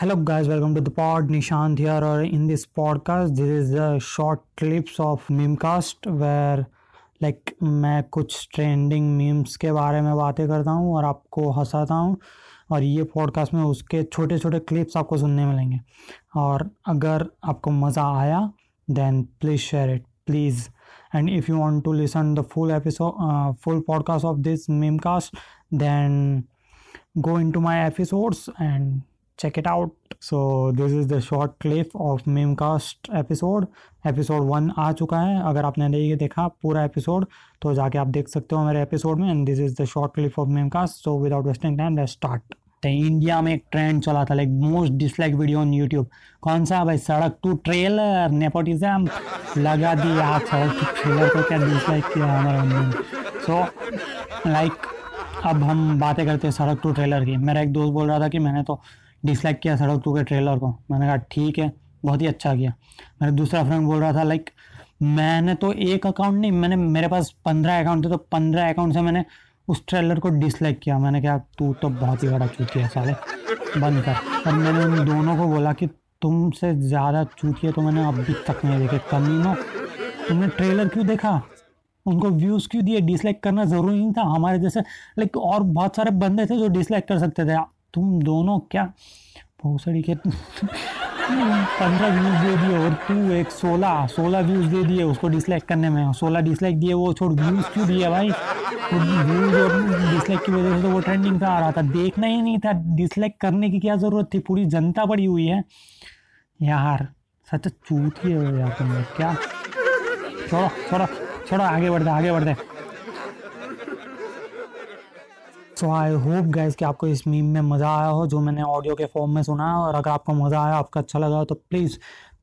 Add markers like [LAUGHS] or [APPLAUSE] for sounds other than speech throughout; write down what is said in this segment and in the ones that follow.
Hello, guys, welcome to the pod. Nishant here. Or in this podcast, this is the short clips of Memecast where like मैं कुछ trending memes के बारे में बातें करता हूँ और आपको हंसाता हूँ और ये पॉडकास्ट में उसके छोटे छोटे क्लिप्स आपको सुनने मिलेंगे और अगर आपको मज़ा आया then please share it please and if you want to listen the full episode full podcast of this Memecast then go into my episodes and check it out. So, this is the short clip of memecast episode. Episode one आ चुका है। अगर आपने नहीं देखा, पूरा episode तो जाके आप देख सकते हो मेरे एपिसोड में। And this is the short clip of Memecast so without wasting time let's start India में एक ट्रेंड चला था like most dislike video on YouTube कौन सा? भाई, सड़क टू ट्रेलर नेपोटिज्म लगा दी आप सड़क टू ट्रेलर को क्या डिसलाइक किया हमारे सो लाइक अब हम बातें करते हैं सड़क टू ट्रेलर की। मेरा एक दोस्त बोल रहा था कि मैंने तो डिसलाइक किया सड़क टू के ट्रेलर को। मैंने कहा, ठीक है, बहुत ही अच्छा किया। मेरा दूसरा फ्रेंड बोल रहा था, लाइक, मैंने तो एक अकाउंट नहीं, मैंने, मेरे पास पंद्रह अकाउंट थे तो पंद्रह अकाउंट से मैंने उस ट्रेलर को डिसलाइक किया। मैंने कहा, तू तो बहुत ही बड़ा चूतिया साले, बंद कर। और मैंने उन दोनों को बोला कि, तुमसे ज़्यादा चूतिया तो मैंने अभी तक नहीं देखे। कमीनों तुमने ट्रेलर क्यों देखा? उनको व्यूज़ क्यों दिए? डिसलाइक करना ज़रूरी नहीं था। हमारे जैसे, लाइक, और बहुत सारे बंदे थे जो डिसलाइक कर सकते थे। तुम दोनों क्या? भोसड़ी के पंद्रह व्यूज़ दे दिए और तू एक सोलह सोलह व्यूज़ दे दिए, उसको डिसलाइक करने में। सोलह डिसलाइक दिए, वो छोड़ व्यूज़ क्यों दिए भाई? व्यूज़ और डिसलाइक की वजह से तो वो ट्रेंडिंग पे आ रहा था। देखना ही नहीं था डिसलाइक करने की क्या ज़रूरत थी? पूरी जनता पड़ी हुई है। यार, सच चूत ही यार तुम क्या? छोड़ो छोड़ो छोड़ो, आगे बढ़ते आगे बढ़ते सो आई होप गाइज़ कि आपको इस मीम में मज़ा आया हो, जो मैंने ऑडियो के फॉर्म में सुना है, और अगर आपको मज़ा आया, आपका अच्छा लगा हो तो प्लीज़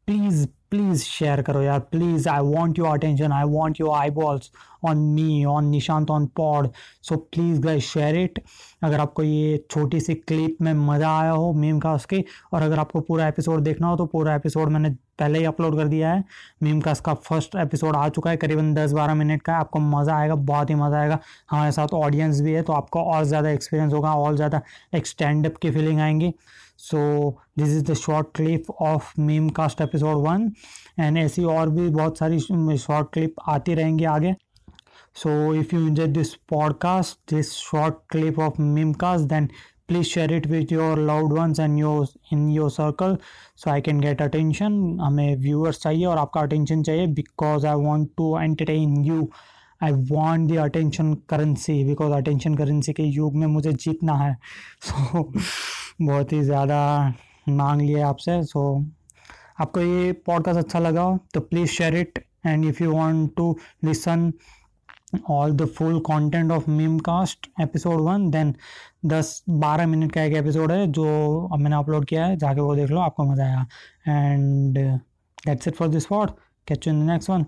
प्लीज़ प्लीज़ शेयर करो यार please I want your attention I want your eyeballs on me on Nishant on pod so please guys share it अगर आपको ये छोटी सी क्लिप में मज़ा आया हो मीम का उसके और अगर आपको पूरा एपिसोड देखना हो तो पूरा एपिसोड मैंने पहले ही अपलोड कर दिया है। मीम का इसका फ़र्स्ट एपिसोड आ चुका है, करीबन दस बारह मिनट का आपको मज़ा आएगा, बहुत ही मज़ा आएगा। हमारे साथ ऑडियंस भी है तो आपको और ज़्यादा एक्सपीरियंस होगा, और ज़्यादा एक स्टैंड अप की फीलिंग आएँगी। So this is the short clip of Memecast episode one and ऐसी और भी बहुत सारी शॉर्ट क्लिप आती रहेंगी आगे। So if you enjoy this podcast this short clip of Memecast then please share it with your loved ones and your in your circle so I can get attention हमें viewers चाहिए और आपका attention चाहिए because I want to entertain you I want the attention currency because attention currency के युग में मुझे जीतना है। सो [LAUGHS] so, बहुत ही ज़्यादा मांग लिया आपसे। सो so, आपको ये पॉडकास्ट अच्छा लगा तो please share it and if you want to listen all the full content of Memecast episode one then दस बारह मिनट का एक एपिसोड है जो अब मैंने अपलोड किया है, जाके वो देख लो, आपको मज़ा आएगा. And that's it for this what catch you in the next one